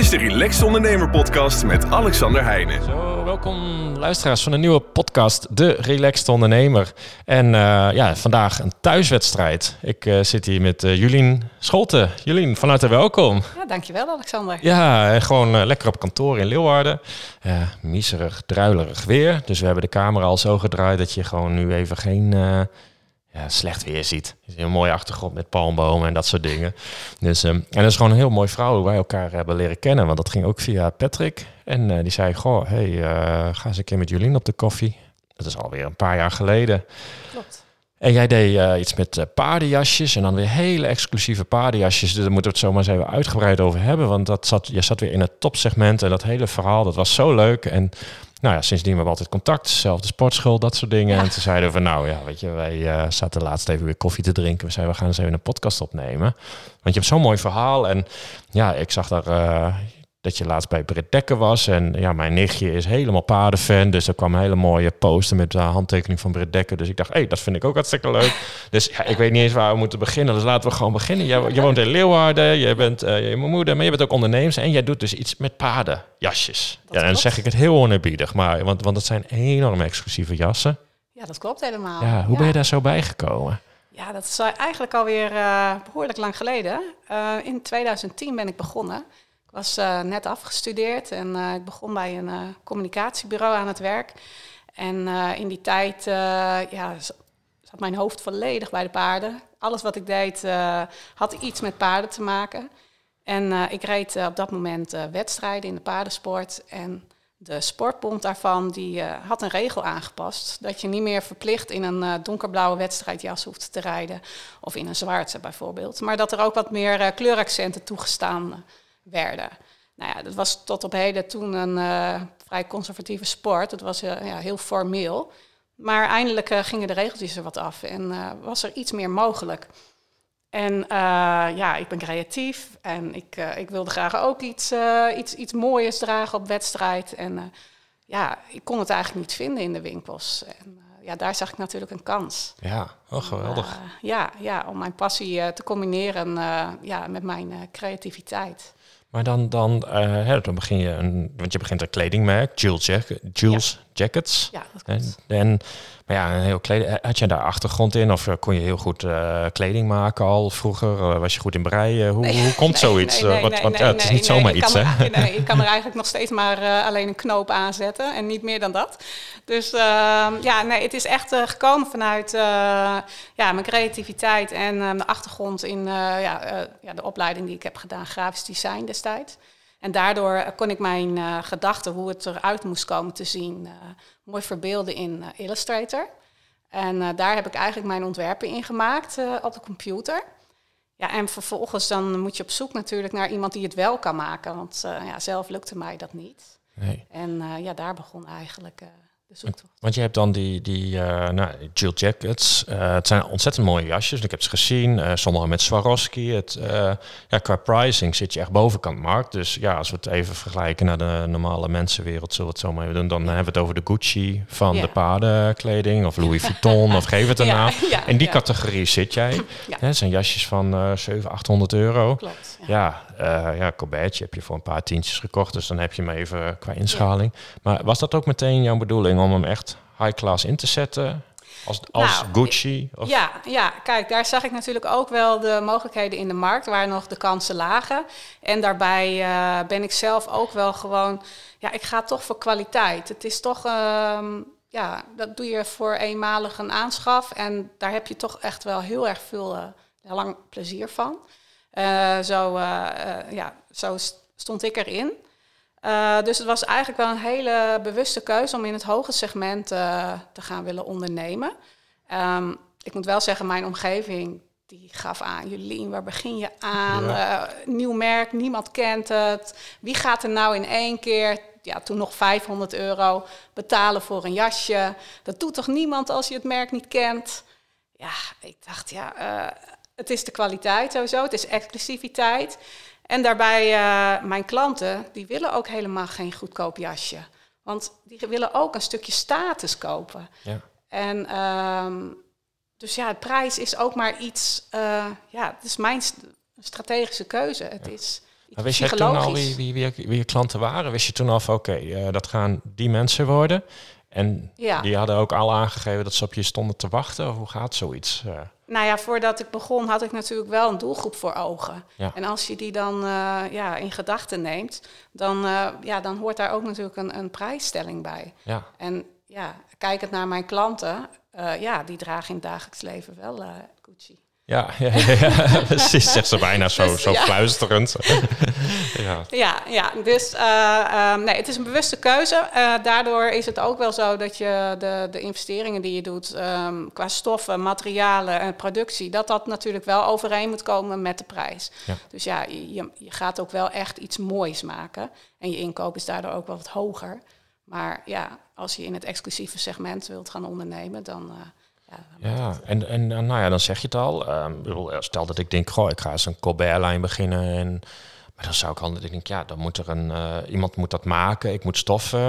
is de Relaxed Ondernemer Podcast met Alexander Heijnen. Zo, welkom luisteraars van een nieuwe podcast, De Relaxed Ondernemer. En uh, ja, vandaag een thuiswedstrijd. Ik uh, zit hier met uh, Julien Scholten. Julien, van harte welkom. Ja, dankjewel Alexander. Ja, gewoon lekker op kantoor in Leeuwarden. miserig, druilerig weer. Dus we hebben de camera al zo gedraaid dat je gewoon nu even geen ja, slecht weer ziet. een mooie achtergrond met palmbomen en dat soort dingen. Dus, um, en dat is gewoon een heel mooi vrouw hoe wij elkaar hebben leren kennen. Want dat ging ook via Patrick. En uh, die zei, goh, hey, uh, ga eens een keer met Jolien op de koffie. Dat is alweer een paar jaar geleden. Klopt. En jij deed uh, iets met paardenjasjes en dan weer hele exclusieve paardenjasjes. Dus daar moeten we het zomaar eens even uitgebreid over hebben. Want dat zat, je zat weer in het topsegment en dat hele verhaal, dat was zo leuk. En nou ja, sindsdien hebben we altijd contact, zelfde sportschool, dat soort dingen. En toen zeiden we van, nou ja, weet je, wij uh, zaten laatst even weer koffie te drinken. We zeiden, we gaan eens even een podcast opnemen. Want je hebt zo'n mooi verhaal. En ja, ik zag daar uh, dat je laatst bij Britt Dekker was. En ja, mijn nichtje is helemaal paardenfan. Dus er kwam een hele mooie poster met de handtekening van Britt Dekker. Dus ik dacht, hé, hey, dat vind ik ook hartstikke leuk. Dus ja, ik weet niet eens waar we moeten beginnen. Dus laten we gewoon beginnen. Je, je woont in Leeuwarden, je bent uh, je moeder, maar je bent ook ondernemer. En jij doet dus iets met paardenjasjes. Ja, en dan zeg ik het heel onerbiedig, maar, want, want het zijn enorm exclusieve jassen. Ja, dat klopt helemaal. Ja, hoe ja. ben je daar zo bijgekomen? Ja, dat is eigenlijk alweer uh, behoorlijk lang geleden. Uh, in 2010 ben ik begonnen. Ik was uh, net afgestudeerd en uh, ik begon bij een uh, communicatiebureau aan het werk. En in die tijd ja, zat mijn hoofd volledig bij de paarden. Alles wat ik deed had iets met paarden te maken. En ik reed op dat moment wedstrijden in de paardensport. En de sportbond daarvan die, had een regel aangepast. Dat je niet meer verplicht in een donkerblauwe wedstrijdjas hoeft te rijden. Of in een zwarte bijvoorbeeld. Maar dat er ook wat meer kleuraccenten toegestaan werden. Nou ja, dat was tot op heden toen een uh, vrij conservatieve sport. Het was uh, ja, heel formeel. Maar eindelijk uh, gingen de regeltjes er wat af en was er iets meer mogelijk. En ja, ik ben creatief en ik, ik wilde graag ook iets, iets, iets moois dragen op wedstrijd. En ja, ik kon het eigenlijk niet vinden in de winkels. En, ja, daar zag ik natuurlijk een kans. Ja, oh, geweldig. ja, ja, om mijn passie te combineren ja, met mijn creativiteit. Maar dan, dan, uh, hè, dan begin je een, want je begint een kledingmerk, Jules, Jack, Jules. Jackets. Ja, dat klopt. En, en, maar ja, een heel kleding. Had je daar achtergrond in of kon je heel goed uh, kleding maken al vroeger? Was je goed in breien? Hoe, nee, hoe komt nee, zoiets? Nee, want, want ja, het is niet zomaar iets, er, hè? Nee, ik kan er eigenlijk nog steeds maar alleen een knoop aanzetten en niet meer dan dat. Dus ehm, ja, nee, het is echt gekomen vanuit ja, mijn creativiteit en mijn achtergrond in ja, ja, de opleiding die ik heb gedaan, grafisch design destijds. En daardoor kon ik mijn uh, gedachten, hoe het eruit moest komen te zien, uh, mooi verbeelden in Illustrator. En daar heb ik eigenlijk mijn ontwerpen in gemaakt op de computer. Ja, en vervolgens dan moet je op zoek natuurlijk naar iemand die het wel kan maken. Want ja, zelf lukte mij dat niet. Nee. En ja, daar begon eigenlijk want je hebt dan die, die uh, nou, Jill Jackets. Uh, het zijn ontzettend mooie jasjes. Ik heb ze gezien. Uh, sommige met Swarovski. Het, ja, qua pricing zit je echt bovenkant markt. Dus ja, als we het even vergelijken naar de normale mensenwereld, zullen we het zo maar even doen. Dan hebben we het over de Gucci van ja. de paardenkleding. Of Louis Vuitton. of geef het een naam. Ja, In die categorie zit jij. Het zijn jasjes van uh, 700, 800 euro. Klopt. Ja, ja, ja Colbertje heb je voor een paar tientjes gekocht. Dus dan heb je hem even qua inschaling. Maar was dat ook meteen jouw bedoeling? om hem echt high class in te zetten? Als, als nou, Gucci? Of? Ja, ja, kijk, daar zag ik natuurlijk ook wel de mogelijkheden in de markt waar nog de kansen lagen. En daarbij uh, ben ik zelf ook wel gewoon, ja, ik ga toch voor kwaliteit. Het is toch, um, ja, dat doe je voor eenmalig een aanschaf. En daar heb je toch echt wel heel erg veel uh, lang plezier van. Uh, zo, ja, zo stond ik erin. Uh, dus het was eigenlijk wel een hele bewuste keuze om in het hoge segment uh, te gaan willen ondernemen. Um, ik moet wel zeggen, mijn omgeving die gaf aan, Jolien, waar begin je aan? Ja. Uh, nieuw merk, niemand kent het. Wie gaat er nou in één keer, ja, toen nog 500 euro, betalen voor een jasje? Dat doet toch niemand als je het merk niet kent? Ja, ik dacht, ja, het is de kwaliteit sowieso, het is exclusiviteit. En daarbij, uh, mijn klanten, die willen ook helemaal geen goedkoop jasje. Want die willen ook een stukje status kopen. Ja. En um, dus ja, de prijs is ook maar iets, uh, ja, het is mijn st strategische keuze. Het Ja. is Maar wist jij toen al wie, wie, wie, wie je klanten waren? Wist je toen al van oké, eh, dat gaan die mensen worden? En Ja. die hadden ook al aangegeven dat ze op je stonden te wachten? Hoe gaat zoiets? Eh, Nou ja, voordat ik begon had ik natuurlijk wel een doelgroep voor ogen. Ja. En als je die dan eh, ja, in gedachten neemt, dan, eh, ja, dan hoort daar ook natuurlijk een, een prijsstelling bij. ja, En ja, kijkend naar mijn klanten, ja, die dragen in het dagelijks leven wel Gucci. ja, ja, ja, precies. Zegt ze bijna zo, Dus, zo ja. fluisterend. ja. Ja, ja dus eh, ehm, nee, het is een bewuste keuze. Eh, daardoor is het ook wel zo dat je de, de investeringen die je doet ehm, qua stoffen, materialen en productie, dat dat natuurlijk wel overeen moet komen met de prijs. Ja. Dus ja, je, je- je gaat ook wel echt iets moois maken. En je inkoop is daardoor ook wel wat hoger. Maar ja, als je in het exclusieve segment wilt gaan ondernemen, dan. eh, ja, en, en eh, nou ja, dan zeg je het al. Ehm, bedoel, stel dat ik denk, goh, ik ga eens een Colbert-lijn beginnen. En, maar dan zou ik al ik denk, ja, dan moet er een, eh, iemand moet dat maken. Ik moet stoffen.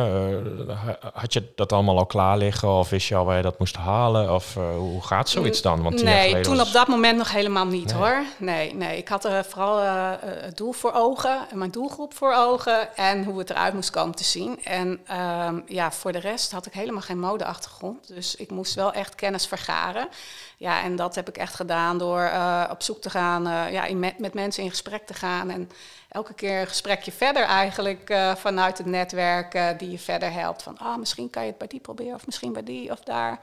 Eh, ha- had je dat allemaal al klaar liggen? Of wist je al waar je dat moest halen? Of eh, hoe gaat zoiets dan? Want nee, toen was- op dat moment nog helemaal niet Nee. hoor. Nee, nee, ik had er vooral het doel voor ogen, en mijn doelgroep voor ogen en hoe het eruit moest komen te zien. En ehm, ja, voor de rest had ik helemaal geen modeachtergrond. Dus ik moest wel echt kennis vergaren. Ja, en dat heb ik echt gedaan door eh, op zoek te gaan, eh, ja, in met, met mensen in gesprek te gaan. En elke keer een gesprekje verder eigenlijk eh, vanuit het netwerk die je verder helpt. Van, ah, misschien kan je het bij die proberen of misschien bij die of daar.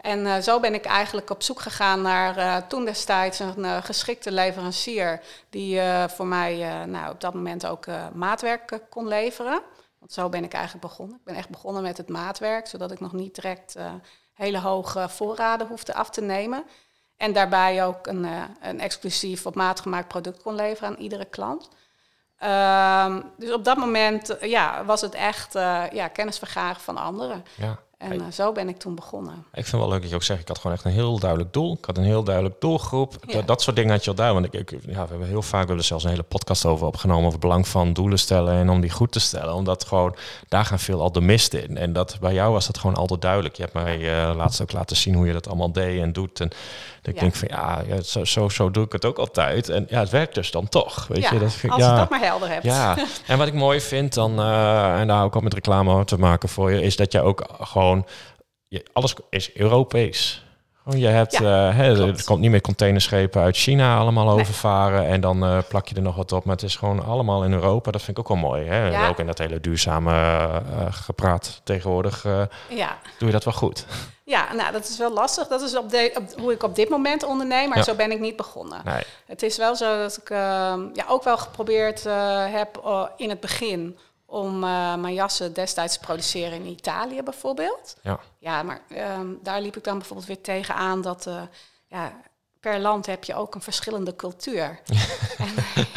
En eh, zo ben ik eigenlijk op zoek gegaan naar toen destijds een geschikte leverancier die voor mij nou, op dat moment ook maatwerk kon leveren. Want zo ben ik eigenlijk begonnen. Ik ben echt begonnen met het maatwerk, zodat ik nog niet direct hele hoge voorraden hoefde af te nemen. En daarbij ook een, eh, een exclusief op maat gemaakt product kon leveren aan iedere klant. Ehm, dus op dat moment eh, ja, was het echt eh, ja, kennis vergaren van anderen. Ja. En eh, zo ben ik toen begonnen. Ik vind wel leuk dat je ook zegt, ik had gewoon echt een heel duidelijk doel. Ik had een heel duidelijk doelgroep. Ja. Dat, dat soort dingen had je al daar. Want ik, ik, ja, we hebben heel vaak, we hebben er zelfs een hele podcast over opgenomen, over het belang van doelen stellen en om die goed te stellen. Omdat gewoon, daar gaan veel al de mist in. En dat, bij jou was dat gewoon altijd duidelijk. Je hebt mij eh, laatst ook laten zien hoe je dat allemaal deed en doet. En ik Ja. denk van, ja, ja, zo, zo, zo doe ik het ook altijd. En ja, het werkt dus dan toch. Weet je, dat vind, als je dat maar helder hebt. Ja, en wat ik mooi vind dan, eh, en daar ook met reclame te maken voor je, is dat je ook gewoon, je, alles is Europees. Gewoon, je hebt, Ja, eh, hè, er komt niet meer containerschepen uit China allemaal Nee. overvaren en dan eh, plak je er nog wat op. Maar het is gewoon allemaal in Europa. Dat vind ik ook wel mooi. Hè? Ja. Ook in dat hele duurzame eh, gepraat tegenwoordig Ja. doe je dat wel goed. ja, nou dat is wel lastig. Dat is op de, op, hoe ik op dit moment onderneem, maar Ja. zo ben ik niet begonnen. Nee. Het is wel zo dat ik ehm, ja, ook wel geprobeerd heb in het begin om eh, mijn jassen destijds te produceren in Italië bijvoorbeeld. Ja. Ja, maar ehm, daar liep ik dan bijvoorbeeld weer tegenaan dat eh, ja, per land heb je ook een verschillende cultuur.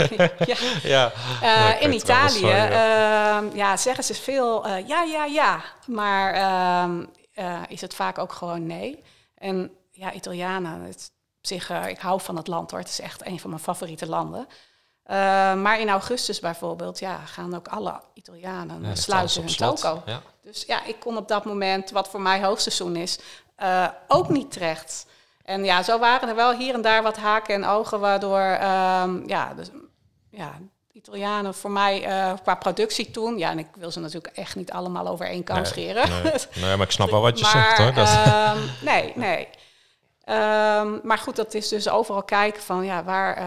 Ja, Ja, eh, Ja, in Italië van, ja. ehm, ja, zeggen ze veel ja, ja, ja. Maar ehm, eh, is het vaak ook gewoon nee. En ja, Italianen, het, op zich, ik hou van het land hoor. Het is echt een van mijn favoriete landen. Eh, maar in augustus bijvoorbeeld, ja, gaan ook alle Italianen Ja, sluiten hun toko. Ja. Dus ja, ik kon op dat moment, wat voor mij hoogseizoen is, eh, ook niet terecht. En ja, zo waren er wel hier en daar wat haken en ogen, waardoor ehm, ja, dus, ja, Italianen voor mij eh, qua productie toen, ja, en ik wil ze natuurlijk echt niet allemaal over één kam Nee, scheren. Nee, nee, maar ik snap wel wat je maar, zegt hoor. Dat, ehm, nee, nee. Ehm, maar goed, dat is dus overal kijken van ja, waar,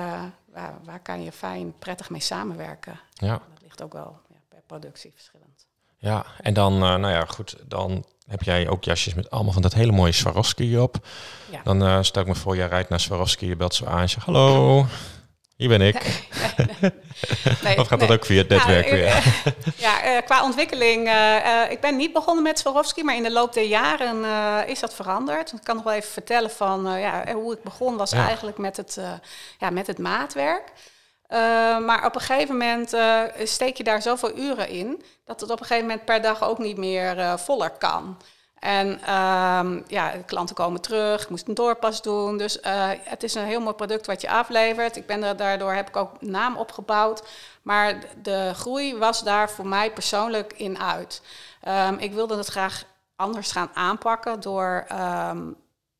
waar, waar kan je fijn, prettig mee samenwerken. ja. Dat ligt ook wel ja, per productie verschillend. Ja, en dan, eh, nou ja, goed, dan heb jij ook jasjes met allemaal van dat hele mooie Swarovski op. Ja. Dan eh, stel ik me voor, jij rijdt naar Swarovski, je belt zo aan en zegt, hallo, hier ben ik. Nee, Of gaat dat ook via het netwerk Nou, weer? eh, ja, qua ontwikkeling. eh, eh, ik ben niet begonnen met Swarovski, maar in de loop der jaren is dat veranderd. Ik kan nog wel even vertellen van ja, hoe ik begon was Ja. eigenlijk met het, ja, met het maatwerk. Maar op een gegeven moment eh, steek je daar zoveel uren in dat het op een gegeven moment per dag ook niet meer voller kan. En ehm, ja, klanten komen terug, ik moest een doorpas doen. Dus eh, het is een heel mooi product wat je aflevert. Ik ben daardoor heb ik ook naam opgebouwd. Maar de groei was daar voor mij persoonlijk in uit. Ehm, ik wilde het graag anders gaan aanpakken door ehm,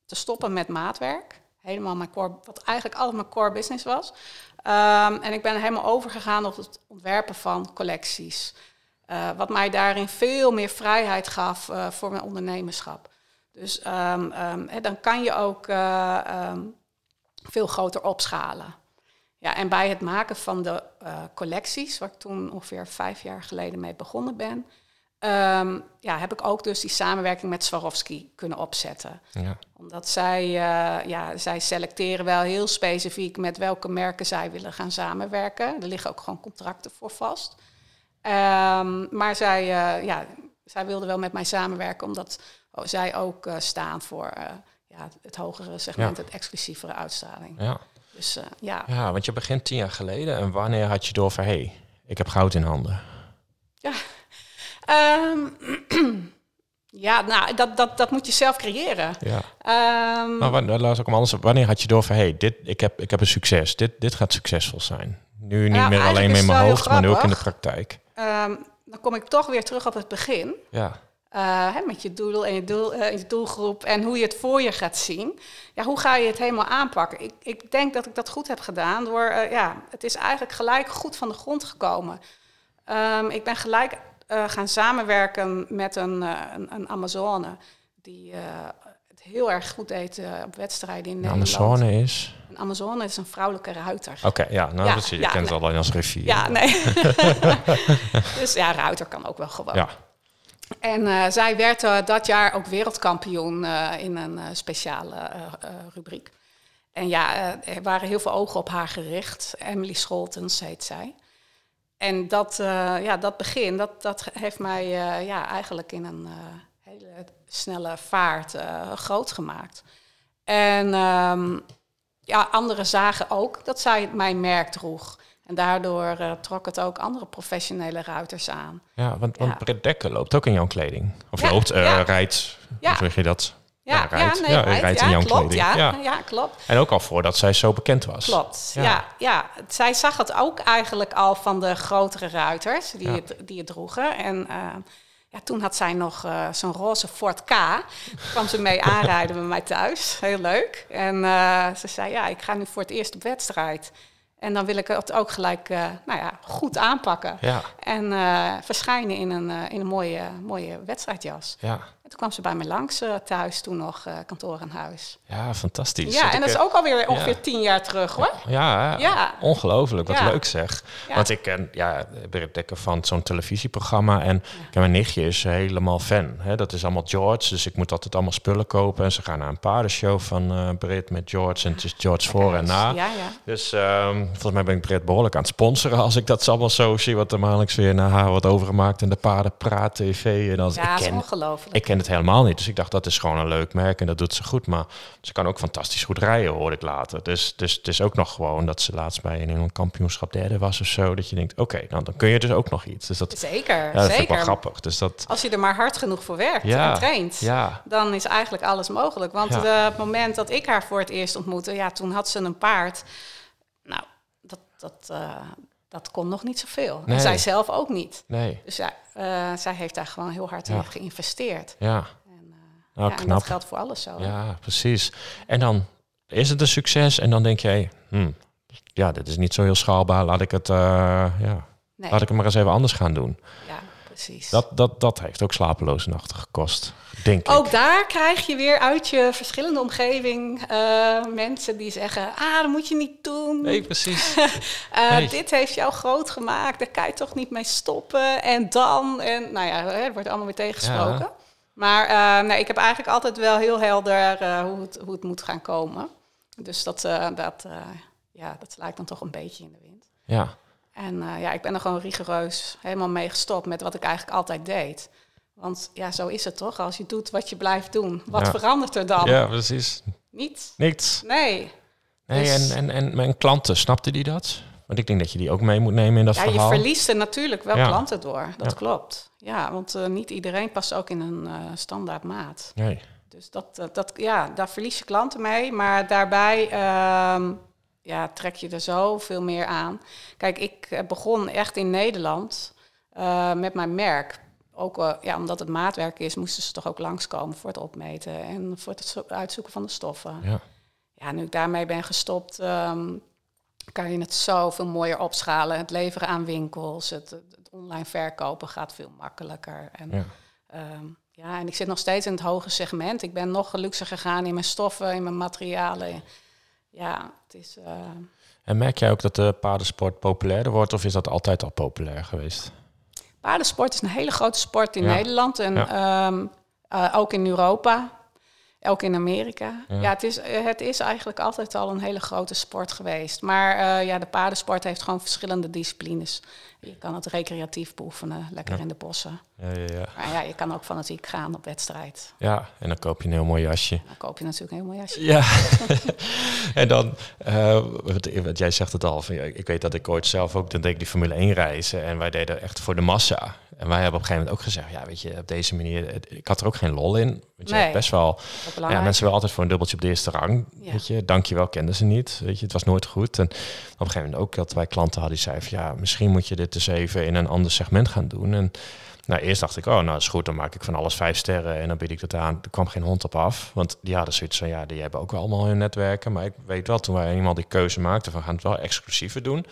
te stoppen met maatwerk. Helemaal mijn core, wat eigenlijk altijd mijn core business was. En ik ben helemaal overgegaan op het ontwerpen van collecties. Uh, wat mij daarin veel meer vrijheid gaf uh, voor mijn ondernemerschap. Dus um, um, dan kan je ook uh, veel groter opschalen. Ja, en bij het maken van de collecties, waar ik toen ongeveer vijf jaar geleden mee begonnen ben, ja, heb ik ook dus die samenwerking met Swarovski kunnen opzetten. Ja. Omdat zij, ja, zij selecteren wel heel specifiek met welke merken zij willen gaan samenwerken. Er liggen ook gewoon contracten voor vast. Um, maar zij, uh, ja, zij wilden wel met mij samenwerken, omdat oh, zij ook uh, staan voor ja, het hogere segment, ja. het exclusievere uitstraling. Ja. Dus ja. Ja, want je begint tien jaar geleden. En wanneer had je door van, hé, hey, ik heb goud in handen? Ja. Um, ja, nou, dat, dat, dat moet je zelf creëren. Ja. Um, maar wanneer, laat ik hem anders. Wanneer had je door van, hey, dit, ik, heb, ik heb een succes. Dit, dit gaat succesvol zijn. Nu niet Nou, meer alleen is mijn hoofd, maar nu ook in de praktijk. um, dan kom ik toch weer terug op het begin. Ja, Uh, hè, met je doel en je, doel, eh, je doelgroep en hoe je het voor je gaat zien. Ja, hoe ga je het helemaal aanpakken? Ik, ik denk dat ik dat goed heb gedaan door, eh, ja, het is eigenlijk gelijk goed van de grond gekomen. Um, ik ben gelijk gaan samenwerken met een, een, een Amazone die het heel erg goed deed op wedstrijden in de Nederland. Amazone is? Een Amazone is een vrouwelijke ruiter. Oké, okay, ja, nou Ja, precies. Je ja, kent nee. het alleen als rivier. Ja, nee. dus ja, ruiter kan ook wel gewoon. Ja. En uh, zij werd uh, dat jaar ook wereldkampioen uh, in een speciale rubriek. En ja, er waren heel veel ogen op haar gericht. Emily Scholtens heet zij. En dat, ja, dat begin, dat, dat heeft mij ja, eigenlijk in een hele snelle vaart groot gemaakt. En um, ja, anderen zagen ook dat zij mijn merk droeg. En daardoor uh, trok het ook andere professionele ruiters aan. Ja, want, want Ja. Britt Dekker loopt ook in jouw kleding. Of Ja, loopt, uh, ja. rijdt, Ja. hoe zeg je dat? Ja, ja, rijdt. nee, ja, rijdt, in jouw klopt, kleding. Ja, Ja. ja. klopt. En ook al voordat zij zo bekend was. Klopt, Ja. ja. Zij zag het ook eigenlijk al van de grotere ruiters die, het, die het droegen. En eh, ja, toen had zij nog eh, zo'n roze Ford K. kwam ze mee aanrijden bij mij thuis. Heel leuk. En eh, ze zei, ja, ik ga nu voor het eerst op wedstrijd. En dan wil ik het ook gelijk eh, nou ja, goed aanpakken. Ja, En verschijnen in een, in een mooie, mooie wedstrijdjas. ja. En toen kwam ze bij mij langs eh, thuis, toen nog eh, kantoor aan huis. ja, fantastisch. Ja, en dat is eh, ook alweer ongeveer tien jaar terug hoor. Ja? Ja. ongelooflijk. Wat Ja. leuk zeg. Want ik ken ja, Britt Dekker van zo'n televisieprogramma. En mijn nichtje is helemaal fan. Hè? Dat is allemaal George. Dus ik moet altijd allemaal spullen kopen. En ze gaan naar een paardenshow van eh Britt met George. En het is George voor en na. Ja, ja. Dus ehm, volgens mij ben ik Britt behoorlijk aan het sponsoren. Als ik dat allemaal zo zie. Wat er maandelijks weer naar haar wordt overgemaakt. En de paardenpraat TV. En dan, Ja, ik is ongelooflijk. ik ken het helemaal niet. Dus ik dacht, dat is gewoon een leuk merk en dat doet ze goed. Maar ze kan ook fantastisch goed rijden, hoorde ik later. Dus, dus het is ook nog gewoon dat ze laatst bij een Nederland kampioenschap derde was of zo. Dat je denkt, oké, nou, dan kun je dus ook nog iets. Dus dat, Zeker, ja, dat vind ik wel zeker. grappig. Dus dat, Als je er maar hard genoeg voor werkt Ja, en traint, ja, dan is eigenlijk alles mogelijk. Want de- het moment dat ik haar voor het eerst ontmoette, ja, toen had ze een paard. Nou, dat, dat, eh, dat kon nog niet zoveel. Nee. En zij zelf ook niet. nee, Dus ja, eh, zij heeft daar gewoon heel hard in Ja. geïnvesteerd. ja. En, eh, Nou, ja, en knap. dat geldt voor alles zo. Ja, precies. En dan is het een succes en dan denk jij, hmm, ja, dit is niet zo heel schaalbaar. Laat ik het, eh, ja, Nee, laat ik het maar eens even anders gaan doen. ja, precies. Dat, dat, dat heeft ook slapeloze nachten gekost, denk Ook ik. daar krijg je weer uit je verschillende omgeving eh, mensen die zeggen: Ah, dat moet je niet doen. Nee, precies. Eh, nee. Dit heeft jou groot gemaakt, daar kan je toch niet mee stoppen. En dan, en nou ja, er wordt allemaal weer tegengesproken. Maar eh, nee, ik heb eigenlijk altijd wel heel helder eh, hoe, het, hoe het moet gaan komen. Dus dat, eh, dat, eh, ja, dat lijkt dan toch een beetje in de wind. Ja, En eh, ja, ik ben er gewoon rigoureus helemaal mee gestopt met wat ik eigenlijk altijd deed. Want ja, zo is het toch? Als je doet wat je blijft doen, wat Ja. verandert er dan? ja precies. Niets. Niks. Nee. Nee, Dus- en, en, en mijn klanten, snapten die dat? Want ik denk dat je die ook mee moet nemen in dat Ja, je verhaal. verliest er natuurlijk wel Ja. klanten door. Dat Ja. klopt. Ja, want eh, niet iedereen past ook in een eh, standaard maat. Nee. Dus dat, dat, ja, daar verlies je klanten mee. Maar daarbij ehm, ja, trek je er zoveel meer aan. Kijk, ik eh, begon echt in Nederland eh, met mijn merk. Ook eh, ja, omdat het maatwerk is, moesten ze toch ook langskomen voor het opmeten en voor het zo- uitzoeken van de stoffen. Ja. Ja, nu ik daarmee ben gestopt, ehm, kan je het zoveel mooier opschalen. Het leveren aan winkels, het, het online verkopen gaat veel makkelijker. En, Ja. ehm, ja, en ik zit nog steeds in het hoge segment. Ik ben nog luxer gegaan in mijn stoffen, in mijn materialen. Ja, het is... eh, En merk jij ook dat de paardensport populairder wordt of is dat altijd al populair geweest? Paardensport is een hele grote sport in Ja. Nederland en Ja. ehm, eh, ook in Europa, ook in Amerika. Ja. Ja, het, is, eh, het is eigenlijk altijd al een hele grote sport geweest. Maar eh, ja, de paardensport heeft gewoon verschillende disciplines. Je kan het recreatief beoefenen, lekker in de bossen. Ja, ja, ja. Maar ja, je kan ook fanatiek gaan op wedstrijd. ja, en dan koop je een heel mooi jasje. Dan koop je natuurlijk een heel mooi jasje. Ja, en dan, eh, wat, wat jij zegt het al, van, ja, ik weet dat ik ooit zelf ook, dan deed ik die Formule 1 reizen en wij deden echt voor de massa. En wij hebben op een gegeven moment ook gezegd, ja weet je, op deze manier, het- ik had er ook geen lol in. Want je Nee. hebt best wel, Ook ja, mensen willen altijd voor een dubbeltje op de eerste rang, Ja. weet je. Dankjewel, kenden ze niet, weet je, het was nooit goed. En op een gegeven moment ook dat wij klanten hadden die zeiden van, ja, misschien moet je dit eens even in een ander segment gaan doen. En nou, eerst dacht ik, oh, nou is goed, dan maak ik van alles vijf sterren en dan bied ik dat aan. Er kwam geen hond op af, want die hadden zoiets van, ja, die hebben ook wel allemaal hun netwerken. Maar ik weet wel, toen wij eenmaal die keuze maakten van gaan het wel exclusiever doen,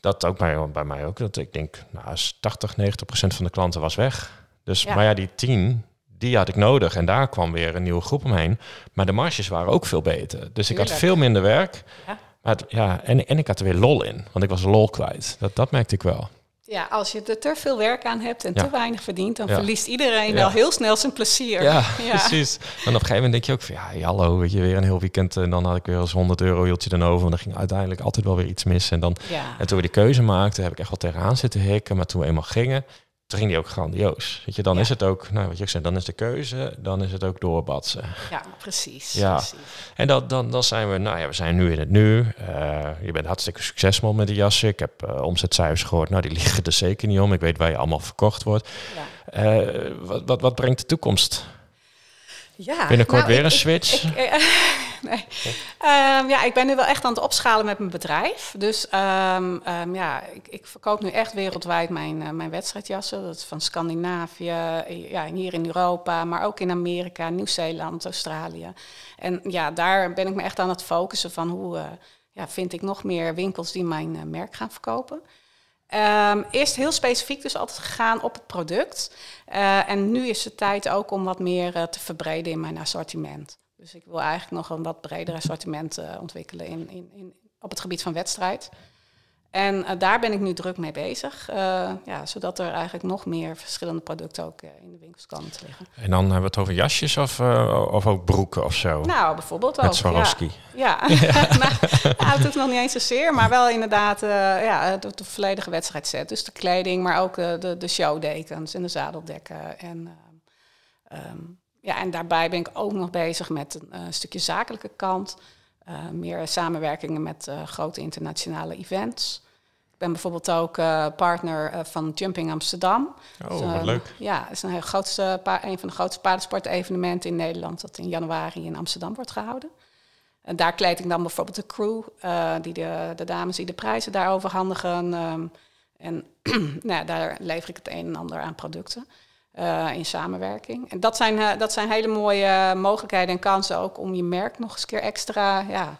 dat ook bij, bij mij ook, dat ik denk, nou, is 80, 90 procent van de klanten was weg. Dus, Ja. maar ja, die 10, die had ik nodig en daar kwam weer een nieuwe groep omheen. Maar de marges waren ook veel beter. Dus ik had veel minder werk. Ja. Maar het- ja, en, en ik had er weer lol in, want ik was lol kwijt. Dat, dat merkte ik wel. Ja, als je er te veel werk aan hebt en Ja. te weinig verdient, dan Ja. verliest iedereen wel heel snel zijn plezier. Ja, precies. En op een gegeven moment denk je ook van ja, hallo, weet je, weer een heel weekend en dan had ik weer eens 100 euro hield je dan over. En dan ging uiteindelijk altijd wel weer iets mis. En dan en toen we die keuze maakten, heb ik echt wel tegenaan zitten hikken. Maar toen we eenmaal gingen, toen ging die ook grandioos. Weet je, dan Ja. is het ook, nou wat je ook zei, dan is de keuze, dan is het ook doorbadsen. Ja, precies. Ja. precies. En dat, dan, dan zijn we, nou ja, we zijn nu in het nu. Eh, je bent hartstikke succesvol met die jassen. Ik heb eh, omzetcijfers gehoord, nou die liggen er zeker niet om. Ik weet waar je allemaal verkocht wordt. Ja. Eh, wat, wat, wat brengt de toekomst? Ja, Binnenkort nou, weer ik- een switch? ik- nee. Ehm, ja, ik ben nu wel echt aan het opschalen met mijn bedrijf. Dus ehm, ehm, ja, ik, ik verkoop nu echt wereldwijd mijn, eh, mijn wedstrijdjassen. Dat is van Scandinavië, ja, hier in Europa, maar ook in Amerika, Nieuw-Zeeland, Australië. En ja, daar ben ik me echt aan het focussen van hoe eh, ja, vind ik nog meer winkels die mijn eh, merk gaan verkopen. Eerst heel specifiek dus altijd gegaan op het product. En nu is het tijd ook om wat meer te verbreden in mijn assortiment. Dus ik wil eigenlijk nog een wat breder assortiment eh, ontwikkelen in, in, in, op het gebied van wedstrijd. En eh, daar ben ik nu druk mee bezig. eh, ja, zodat er eigenlijk nog meer verschillende producten ook in de winkels komen te liggen. En dan hebben we het over jasjes of, of ook broeken of zo? Nou, bijvoorbeeld ook. Met Swarovski. Ja, ja. nou, nou, het hoeft nog niet eens zozeer, maar wel inderdaad ja, de, de volledige wedstrijdset. Dus de kleding, maar ook de, de showdekens en de zadeldekken. En, ehm, ehm, ja, en daarbij ben ik ook nog bezig met een eh, stukje zakelijke kant. Eh, meer samenwerkingen met eh, grote internationale events. Ik ben bijvoorbeeld ook partner van Jumping Amsterdam. Oh, Dus, wat ehm, leuk. Ja, het is een, grootste, van de grootste paardensportevenementen in Nederland... dat in januari in Amsterdam wordt gehouden. En daar kleed ik dan bijvoorbeeld de crew, die de, de dames die de prijzen daar overhandigen. ehm, en nou ja, daar lever ik het een en ander aan producten eh, in samenwerking. En dat zijn, eh, dat zijn hele mooie mogelijkheden en kansen ook om je merk nog eens een keer extra ja,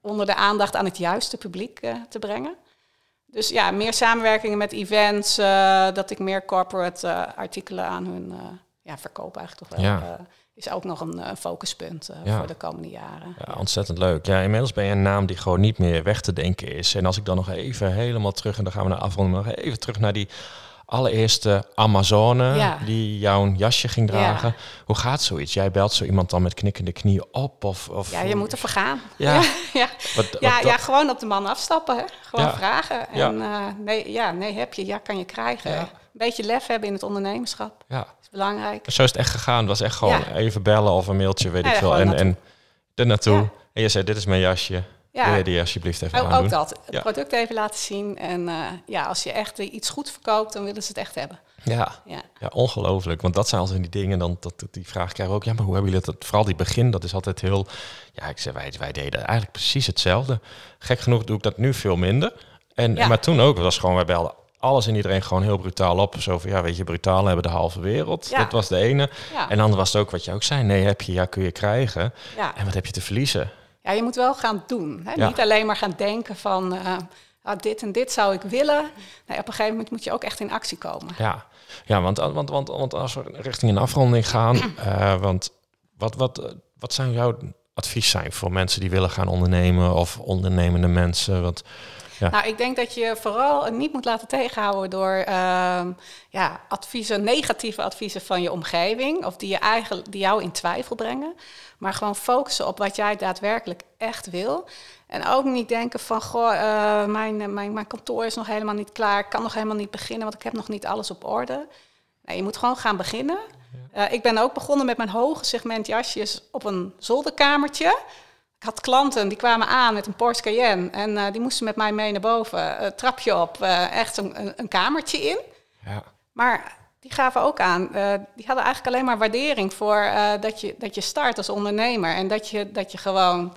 onder de aandacht aan het juiste publiek eh, te brengen. Dus ja, meer samenwerkingen met events, eh, dat ik meer corporate eh, artikelen aan hun eh, ja, verkoop eigenlijk toch wel. Ja. eh, is ook nog een eh, focuspunt eh, Ja. voor de komende jaren. Ja, ontzettend leuk. Ja, inmiddels ben je een naam die gewoon niet meer weg te denken is. En als ik dan nog even helemaal terug, en dan gaan we naar afronden, nog even terug naar die allereerste Amazone Ja. die jouw jasje ging dragen. Ja. Hoe gaat zoiets? Jij belt zo iemand dan met knikkende knieën op? Of, of Ja, je moet ervoor gaan. Ja. ja, ja. Wat, wat Ja, gewoon op de man afstappen. Hè? Gewoon vragen. Ja. En eh, nee, ja, nee heb je, ja, kan je krijgen. Een beetje lef hebben in het ondernemerschap ja. is belangrijk. Zo is het echt gegaan. Het was echt gewoon even bellen of een mailtje, weet ik veel. En, en er naartoe. Ja. En je zei, dit is mijn jasje. Ja. Die alsjeblieft even Ook, aandoen? ook dat. Het Ja. product even laten zien. En eh, ja, als je echt iets goed verkoopt, dan willen ze het echt hebben. Ja. Ja. Ja, ongelooflijk. Want dat zijn altijd die dingen, dan, dat, dat- die vraag krijgen we ook. Ja, maar hoe hebben jullie dat? Vooral die begin, dat is altijd heel... Ja, ik zeg, wij, wij deden eigenlijk precies hetzelfde. Gek genoeg doe ik dat nu veel minder. En, Ja. Maar toen ook, het was gewoon, wij belden alles en iedereen gewoon heel brutaal op. Zo van, ja, weet je, brutaal hebben de halve wereld. Ja. Dat was de ene. Ja. En dan was het ook wat je ook zei. Nee, heb je, ja, kun je krijgen. Ja. En wat heb je te verliezen? Ja, je moet wel gaan doen. Hè? Ja. Niet alleen maar gaan denken van eh, ah, dit en dit zou ik willen. Nee, op een gegeven moment moet je ook echt in actie komen. Ja, ja want, want, want, want als we richting een afronding gaan, eh, want wat, wat, wat zou jouw advies zijn voor mensen die willen gaan ondernemen of ondernemende mensen? Want Ja. Nou, ik denk dat je vooral niet moet laten tegenhouden door ehm, ja, adviezen, negatieve adviezen van je omgeving, of die, je eigen, die jou in twijfel brengen. Maar gewoon focussen op wat jij daadwerkelijk echt wil. En ook niet denken van, goh, eh, mijn, mijn, mijn kantoor is nog helemaal niet klaar, ik kan nog helemaal niet beginnen, want ik heb nog niet alles op orde. Nee, je moet gewoon gaan beginnen. Eh, ik ben ook begonnen met mijn hoge segment jasjes op een zolderkamertje. Ik had klanten die kwamen aan met een Porsche Cayenne en eh, die moesten met mij mee naar boven, uh, trapje op, uh, echt een, een, kamertje in. Ja. Maar die gaven ook aan, die hadden eigenlijk alleen maar waardering voor dat, je, dat je start als ondernemer en dat je, dat je gewoon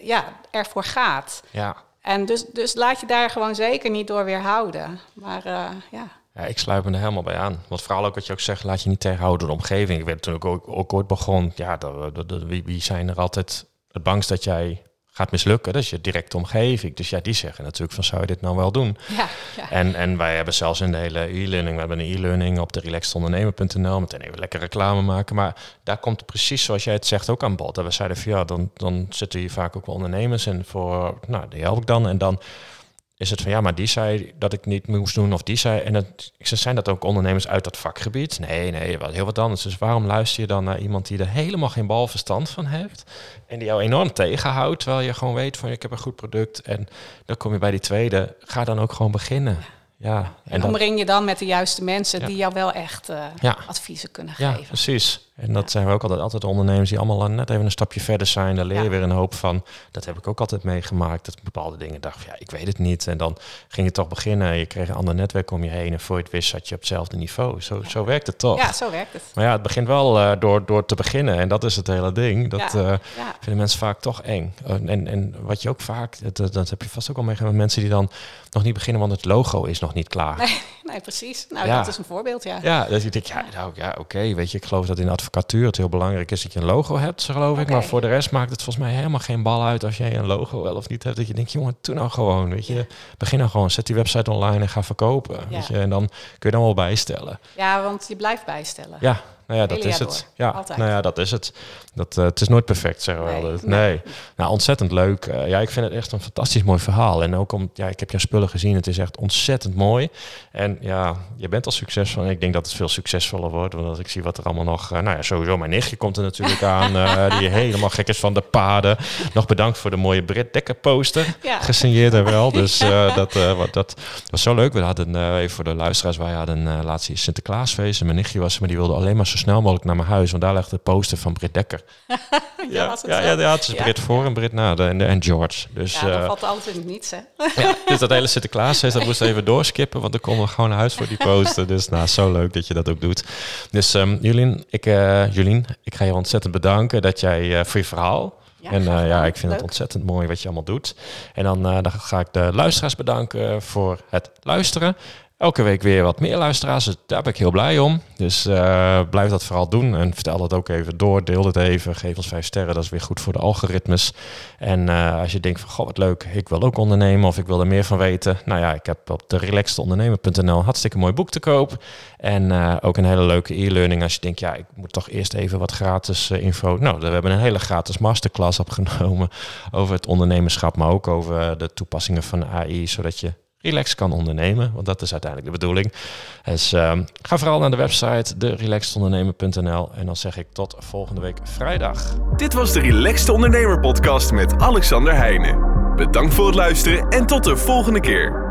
ja, ervoor gaat. Ja. En dus, dus laat je daar gewoon zeker niet door weerhouden. Maar ja. Ja, ik sluit me er helemaal bij aan. Want vooral ook wat je ook zegt, laat je niet tegenhouden door de omgeving. Ik weet natuurlijk ook, ook ooit begon, ja, de, wie, wie zijn er altijd het bangst dat jij gaat mislukken? Dat is je directe omgeving. Dus ja, die zeggen natuurlijk van, zou je dit nou wel doen? Ja, ja. En, en wij hebben zelfs in de hele e-learning, we hebben een e-learning op de relaxedondernemer.nl, meteen even lekker reclame maken. Maar daar komt precies zoals jij het zegt ook aan bod. En we zeiden van, ja, dan, dan zitten hier vaak ook wel ondernemers en voor, nou, die help ik dan. En dan is het van ja, maar die zei dat ik niet moest doen of die zei. En het, zijn dat ook ondernemers uit dat vakgebied? Nee, nee, wat heel wat anders. Dus waarom luister je dan naar iemand die er helemaal geen balverstand van heeft en die jou enorm tegenhoudt, terwijl je gewoon weet van ik heb een goed product en dan kom je bij die tweede. Ga dan ook gewoon beginnen. Ja, en, omring je dan met de juiste mensen Ja. die jou wel echt eh, Ja. adviezen kunnen Ja, geven. precies. En dat zijn we ook altijd, altijd ondernemers die allemaal net even een stapje verder zijn. Daar leer je weer een hoop van. Dat heb ik ook altijd meegemaakt. Dat bepaalde dingen dacht, ja, ik weet het niet. En dan ging je toch beginnen. Je kreeg een ander netwerk om je heen. En voor je het wist zat je op hetzelfde niveau. Zo, zo werkt het toch. Ja, zo werkt het. Maar ja, het begint wel eh, door, door te beginnen. En dat is het hele ding. Dat eh, vinden mensen vaak toch eng. En, en, en wat je ook vaak, dat, dat- dat heb je vast ook al meegemaakt, mensen die dan nog niet beginnen, want het logo is nog niet klaar. Nee, nee, precies. Nou, Ja. dat is een voorbeeld, ja. Ja, dat je denkt, ja, nou, ja oké, weet je, ik geloof dat in de advocatuur het heel belangrijk is dat je een logo hebt, geloof ik. Maar voor de rest maakt het volgens mij helemaal geen bal uit als jij een logo wel of niet hebt. Dat je denkt, jongen, doe nou gewoon, weet je. Begin nou gewoon, zet die website online en ga verkopen, weet je. En dan kun je dan wel bijstellen. Ja, want je blijft bijstellen. Ja, nou ja, dat is het. door. Ja, Altijd. nou ja, dat is het. Dat, eh, het is nooit perfect, zeggen we Nee, wel. Nee. nee. Nou, ontzettend leuk. Eh, ja, ik vind het echt een fantastisch mooi verhaal. En ook om, ja, ik heb jouw spullen gezien. Het is echt ontzettend mooi. En ja, je bent al succesvol. En ik denk dat het veel succesvoller wordt. Want als ik zie wat er allemaal nog... eh, nou ja, sowieso mijn nichtje komt er natuurlijk aan. die helemaal gek is van de paden. Nog bedankt voor de mooie Brit Dekker poster. Ja. Gesigneerd en wel. Dus dat, wat, dat was zo leuk. We hadden, even voor de luisteraars, wij hadden laatst hier Sinterklaasfeest. En mijn nichtje was maar die wilde alleen maar zo snel mogelijk naar mijn huis. Want daar ligt de poster van Brit Dekker. Ja, was het ja, ja, ja, het is Ja. Brit voor en Brit na. de- En, en George. Dus, Ja, dat eh, valt altijd in het niets, hè. ja, dus dat hele Sinterklaasfeest, dat moest even doorskippen, want dan konden we gewoon naar huis voor die poster. Dus nou, zo leuk dat je dat ook doet. Dus um, Julien, ik, eh, Julien, ik ga je ontzettend bedanken dat jij eh, voor je verhaal. Ja, en eh, ja, ik vind het ontzettend mooi wat je allemaal doet. En dan, eh, dan ga ik de luisteraars bedanken voor het luisteren. Elke week weer wat meer luisteraars, dus daar ben ik heel blij om. Dus eh, blijf dat vooral doen en vertel dat ook even door. Deel het even, geef ons vijf sterren, dat is weer goed voor de algoritmes. En eh, als je denkt van, goh, wat leuk, ik wil ook ondernemen of ik wil er meer van weten. Nou ja, ik heb op de relaxedondernemer.nl hartstikke mooi boek te koop. En eh, ook een hele leuke e-learning als je denkt, ja, ik moet toch eerst even wat gratis info. Nou, we hebben een hele gratis masterclass opgenomen over het ondernemerschap, maar ook over de toepassingen van AI, zodat je relax kan ondernemen. Want dat is uiteindelijk de bedoeling. Dus ehm, ga vooral naar de website, derelaxedondernemer.nl. En dan zeg ik tot volgende week vrijdag. Dit was de Relaxed Ondernemer Podcast met Alexander Heijnen. Bedankt voor het luisteren en tot de volgende keer.